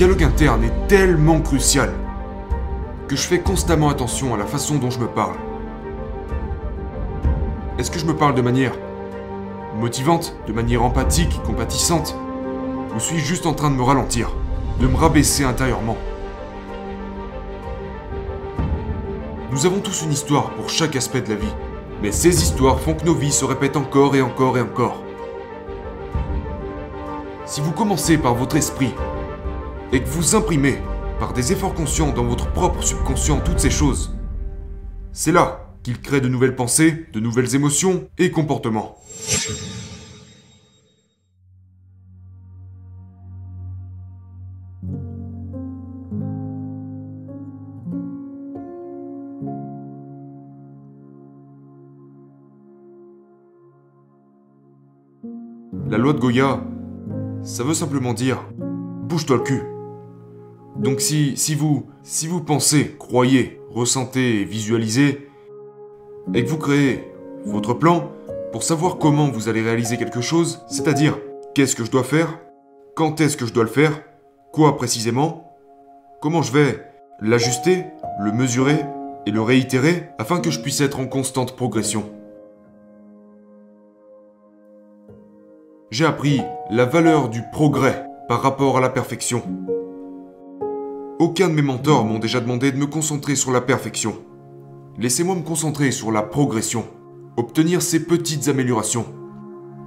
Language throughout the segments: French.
dialogue interne est tellement crucial que je fais constamment attention à la façon dont je me parle. Est-ce que je me parle de manière motivante, de manière empathique, compatissante Ou suis-je juste en train de me ralentir, de me rabaisser intérieurement? Nous avons tous une histoire pour chaque aspect de la vie, mais ces histoires font que nos vies se répètent encore et encore et encore. Si vous commencez par votre esprit et que vous imprimez par des efforts conscients dans votre propre subconscient toutes ces choses, c'est là qu'il crée de nouvelles pensées, de nouvelles émotions et comportements. La loi de Goya, ça veut simplement dire bouge-toi le cul. Donc si, vous, si vous pensez, croyez, ressentez visualisez, et que vous créez votre plan pour savoir comment vous allez réaliser quelque chose, c'est-à-dire qu'est-ce que je dois faire, quand est-ce que je dois le faire, quoi précisément, comment je vais l'ajuster, le mesurer et le réitérer afin que je puisse être en constante progression. J'ai appris la valeur du progrès par rapport à la perfection. Aucun de mes mentors m'ont déjà demandé de me concentrer sur la perfection. Laissez-moi me concentrer sur la progression, obtenir ces petites améliorations.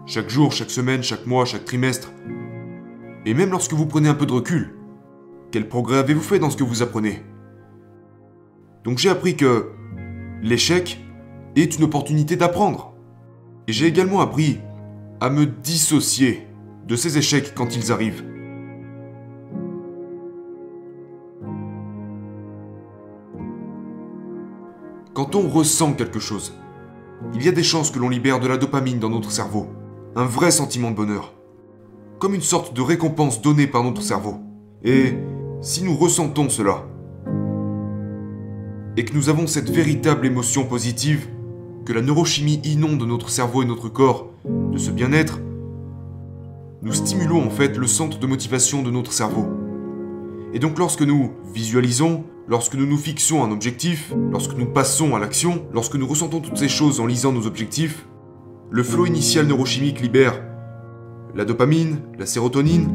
Chaque jour, chaque semaine, chaque mois, chaque trimestre. Et même lorsque vous prenez un peu de recul, quel progrès avez-vous fait dans ce que vous apprenez? Donc j'ai appris que l'échec est une opportunité d'apprendre. Et j'ai également appris à me dissocier de ces échecs quand ils arrivent. Quand on ressent quelque chose, il y a des chances que l'on libère de la dopamine dans notre cerveau, un vrai sentiment de bonheur, comme une sorte de récompense donnée par notre cerveau. Et si nous ressentons cela, et que nous avons cette véritable émotion positive, que la neurochimie inonde notre cerveau et notre corps de ce bien-être, nous stimulons en fait le centre de motivation de notre cerveau. Et donc lorsque nous visualisons, lorsque nous nous fixons un objectif, lorsque nous passons à l'action, lorsque nous ressentons toutes ces choses en lisant nos objectifs, le flot initial neurochimique libère la dopamine, la sérotonine,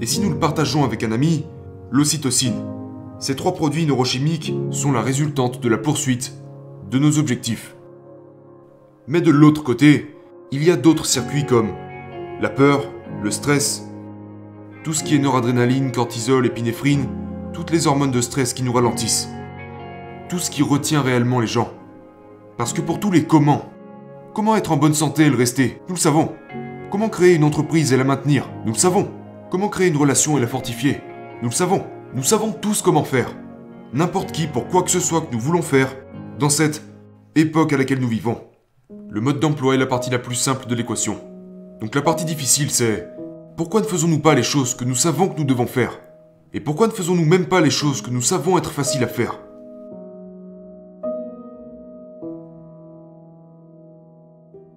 et si nous le partageons avec un ami, l'ocytocine. Ces trois produits neurochimiques sont la résultante de la poursuite de nos objectifs. Mais de l'autre côté, il y a d'autres circuits comme la peur, le stress, tout ce qui est noradrénaline, cortisol, épinéphrine, toutes les hormones de stress qui nous ralentissent. Tout ce qui retient réellement les gens. Parce que pour tous les comment, comment être en bonne santé et le rester, nous le savons. Comment créer une entreprise et la maintenir, nous le savons. Comment créer une relation et la fortifier, nous le savons. Nous savons tous comment faire. N'importe qui pour quoi que ce soit que nous voulons faire, dans cette époque à laquelle nous vivons. Le mode d'emploi est la partie la plus simple de l'équation. Donc la partie difficile c'est pourquoi ne faisons-nous pas les choses que nous savons que nous devons faire? Et pourquoi ne faisons-nous même pas les choses que nous savons être faciles à faire?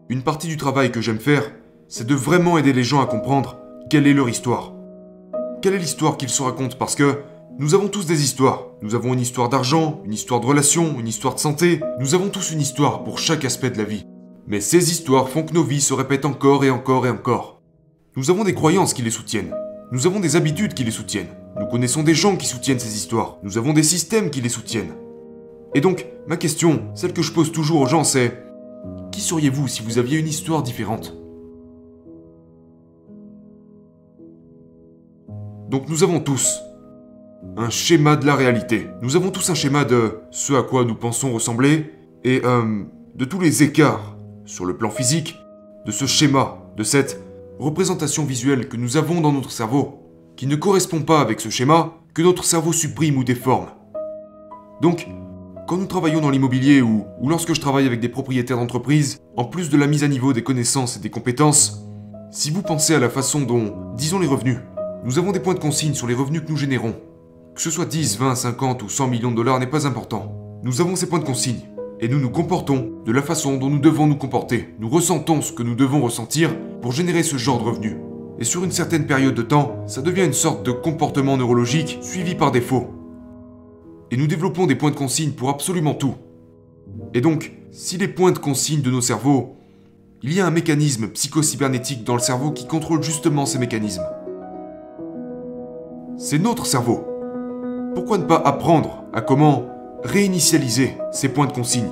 Une partie du travail que j'aime faire, c'est de vraiment aider les gens à comprendre quelle est leur histoire. Quelle est l'histoire qu'ils se racontent Parce que nous avons tous des histoires. Nous avons une histoire d'argent, une histoire de relation, une histoire de santé. Nous avons tous une histoire pour chaque aspect de la vie. Mais ces histoires font que nos vies se répètent encore et encore et encore. Nous avons des croyances qui les soutiennent. Nous avons des habitudes qui les soutiennent. Nous connaissons des gens qui soutiennent ces histoires. Nous avons des systèmes qui les soutiennent. Et donc, ma question, celle que je pose toujours aux gens, c'est qui seriez-vous si vous aviez une histoire différente? Donc nous avons tous un schéma de la réalité. Nous avons tous un schéma de ce à quoi nous pensons ressembler et euh, de tous les écarts sur le plan physique de ce schéma, de cette représentation visuelle que nous avons dans notre cerveau, qui ne correspond pas avec ce schéma que notre cerveau supprime ou déforme. Donc, quand nous travaillons dans l'immobilier ou, lorsque je travaille avec des propriétaires d'entreprise, en plus de la mise à niveau des connaissances et des compétences, si vous pensez à la façon dont, disons les revenus, nous avons des points de consigne sur les revenus que nous générons, que ce soit 10, 20, 50 ou 100 millions de dollars n'est pas important. Nous avons ces points de consigne et nous nous comportons de la façon dont nous devons nous comporter. Nous ressentons ce que nous devons ressentir pour générer ce genre de revenus. Et sur une certaine période de temps, ça devient une sorte de comportement neurologique suivi par défaut. Et nous développons des points de consigne pour absolument tout. Et donc, si les points de consigne de nos cerveaux, il y a un mécanisme psychocybernétique dans le cerveau qui contrôle justement ces mécanismes. C'est notre cerveau. Pourquoi ne pas apprendre à comment réinitialiser ces points de consigne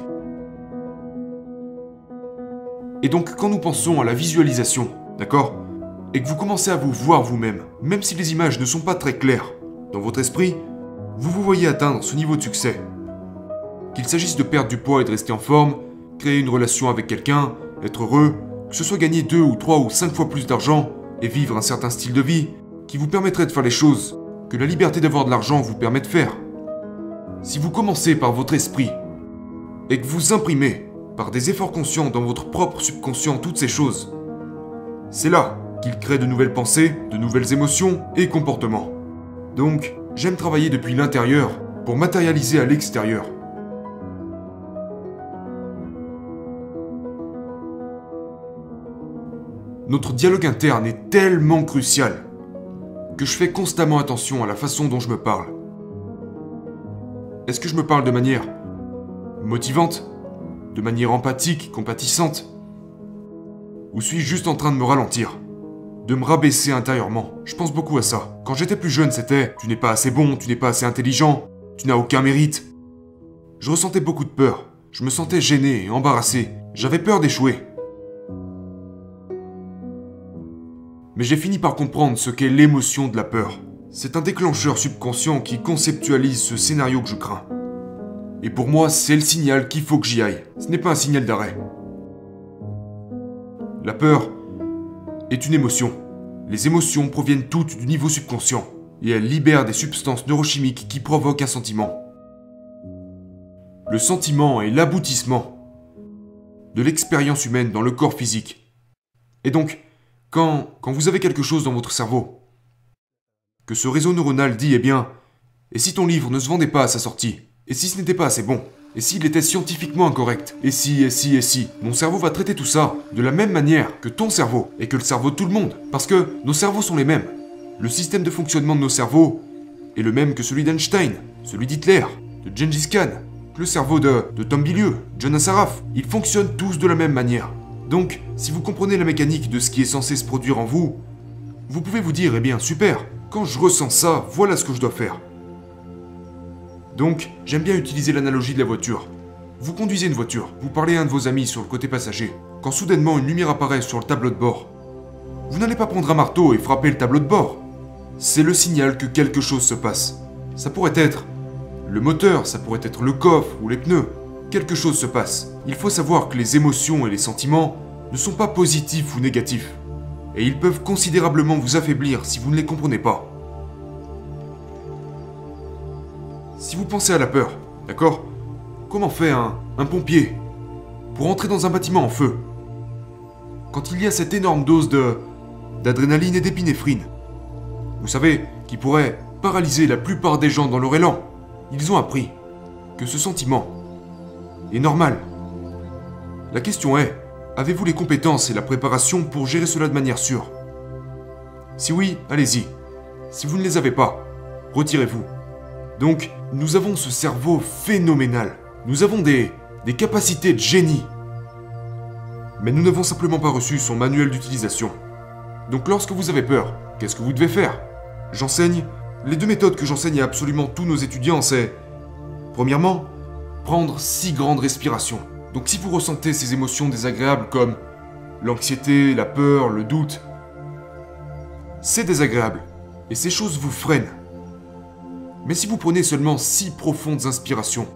Et donc quand nous pensons à la visualisation, d'accord? Et que vous commencez à vous voir vous-même, même si les images ne sont pas très claires, dans votre esprit, vous vous voyez atteindre ce niveau de succès. Qu'il s'agisse de perdre du poids et de rester en forme, créer une relation avec quelqu'un, être heureux, que ce soit gagner deux ou trois ou cinq fois plus d'argent et vivre un certain style de vie qui vous permettrait de faire les choses que la liberté d'avoir de l'argent vous permet de faire. Si vous commencez par votre esprit et que vous imprimez par des efforts conscients dans votre propre subconscient toutes ces choses, c'est là qu'il crée de nouvelles pensées, de nouvelles émotions et comportements. Donc, j'aime travailler depuis l'intérieur pour matérialiser à l'extérieur. Notre dialogue interne est tellement crucial que je fais constamment attention à la façon dont je me parle. Est-ce que je me parle de manière motivante De manière empathique, compatissante? Ou suis-je juste en train de me ralentir De me rabaisser intérieurement? Je pense beaucoup à ça. Quand j'étais plus jeune, c'était tu n'es pas assez bon, tu n'es pas assez intelligent, tu n'as aucun mérite. Je ressentais beaucoup de peur. Je me sentais gêné et embarrassé. J'avais peur d'échouer. mais j'ai fini par comprendre ce qu'est l'émotion de la peur. C'est un déclencheur subconscient qui conceptualise ce scénario que je crains. Et pour moi, c'est le signal qu'il faut que j'y aille. Ce n'est pas un signal d'arrêt. La peur est une émotion. Les émotions proviennent toutes du niveau subconscient et elles libèrent des substances neurochimiques qui provoquent un sentiment. Le sentiment est l'aboutissement de l'expérience humaine dans le corps physique. Et donc, quand, quand vous avez quelque chose dans votre cerveau, que ce réseau neuronal dit, eh bien, et si ton livre ne se vendait pas à sa sortie? Et si ce n'était pas assez bon? Et s'il était scientifiquement incorrect? Et si, et si, et si? Mon cerveau va traiter tout ça de la même manière que ton cerveau et que le cerveau de tout le monde. Parce que nos cerveaux sont les mêmes. Le système de fonctionnement de nos cerveaux est le même que celui d'Einstein, celui d'Hitler, de Gengis Khan, que le cerveau de, de Tom Bilieu, John Assaraf. Ils fonctionnent tous de la même manière. Donc, si vous comprenez la mécanique de ce qui est censé se produire en vous, vous pouvez vous dire, eh bien, super, quand je ressens ça, voilà ce que je dois faire. Donc, j'aime bien utiliser l'analogie de la voiture. Vous conduisez une voiture, vous parlez à un de vos amis sur le côté passager. Quand soudainement une lumière apparaît sur le tableau de bord, vous n'allez pas prendre un marteau et frapper le tableau de bord. C'est le signal que quelque chose se passe. Ça pourrait être le moteur, ça pourrait être le coffre ou les pneus quelque chose se passe. Il faut savoir que les émotions et les sentiments ne sont pas positifs ou négatifs. Et ils peuvent considérablement vous affaiblir si vous ne les comprenez pas. Si vous pensez à la peur, d'accord? Comment fait un, pompier pour entrer dans un bâtiment en feu? Quand il y a cette énorme dose de d'adrénaline et d'épinéphrine, vous savez, qui pourrait paralyser la plupart des gens dans leur élan, ils ont appris que ce sentiment est normal. La question est, avez-vous les compétences et la préparation pour gérer cela de manière sûre? Si oui, allez-y. Si vous ne les avez pas, retirez-vous. Donc, nous avons ce cerveau phénoménal. Nous avons des, capacités de génie. Mais nous n'avons simplement pas reçu son manuel d'utilisation. Donc lorsque vous avez peur, qu'est-ce que vous devez faire? J'enseigne. Les deux méthodes que j'enseigne à absolument tous nos étudiants, c'est... Premièrement, prendre six grandes respirations. Donc si vous ressentez ces émotions désagréables comme l'anxiété, la peur, le doute, c'est désagréable et ces choses vous freinent. Mais si vous prenez seulement six profondes inspirations,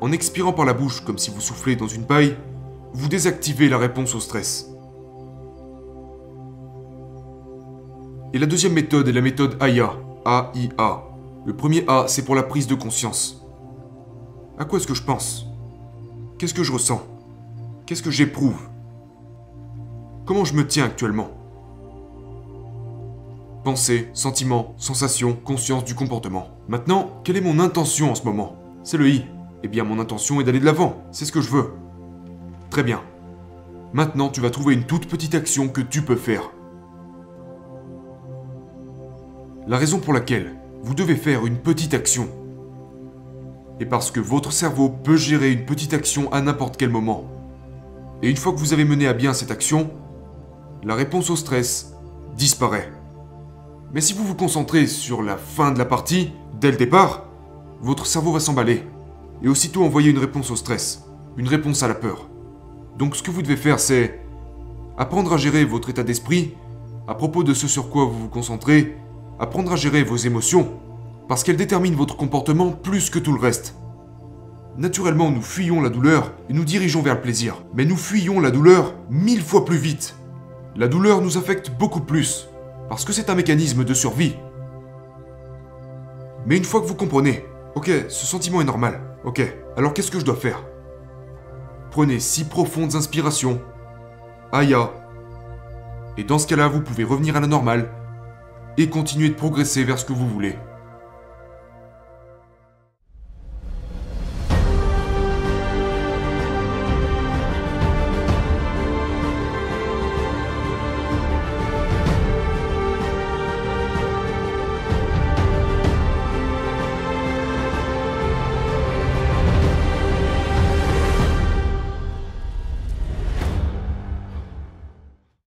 en expirant par la bouche comme si vous soufflez dans une paille, vous désactivez la réponse au stress. Et la deuxième méthode est la méthode AIA, A-I-A. Le premier A, c'est pour la prise de conscience. À quoi est-ce que je pense? Qu'est-ce que je ressens? Qu'est-ce que j'éprouve? Comment je me tiens actuellement? Pensée, sentiment, sensation, conscience du comportement. Maintenant, quelle est mon intention en ce moment? C'est le I. Eh bien, mon intention est d'aller de l'avant. C'est ce que je veux. Très bien. Maintenant, tu vas trouver une toute petite action que tu peux faire. La raison pour laquelle vous devez faire une petite action est parce que votre cerveau peut gérer une petite action à n'importe quel moment. Et une fois que vous avez mené à bien cette action, la réponse au stress disparaît. Mais si vous vous concentrez sur la fin de la partie, dès le départ, votre cerveau va s'emballer et aussitôt envoyer une réponse au stress, une réponse à la peur. Donc ce que vous devez faire, c'est apprendre à gérer votre état d'esprit à propos de ce sur quoi vous vous concentrez, apprendre à gérer vos émotions, parce qu'elles déterminent votre comportement plus que tout le reste. Naturellement, nous fuyons la douleur et nous dirigeons vers le plaisir, mais nous fuyons la douleur mille fois plus vite. La douleur nous affecte beaucoup plus, parce que c'est un mécanisme de survie. Mais une fois que vous comprenez, ok, ce sentiment est normal, ok, alors qu'est-ce que je dois faire? Prenez six profondes inspirations. Aya. Et dans ce cas-là, vous pouvez revenir à la normale et continuer de progresser vers ce que vous voulez.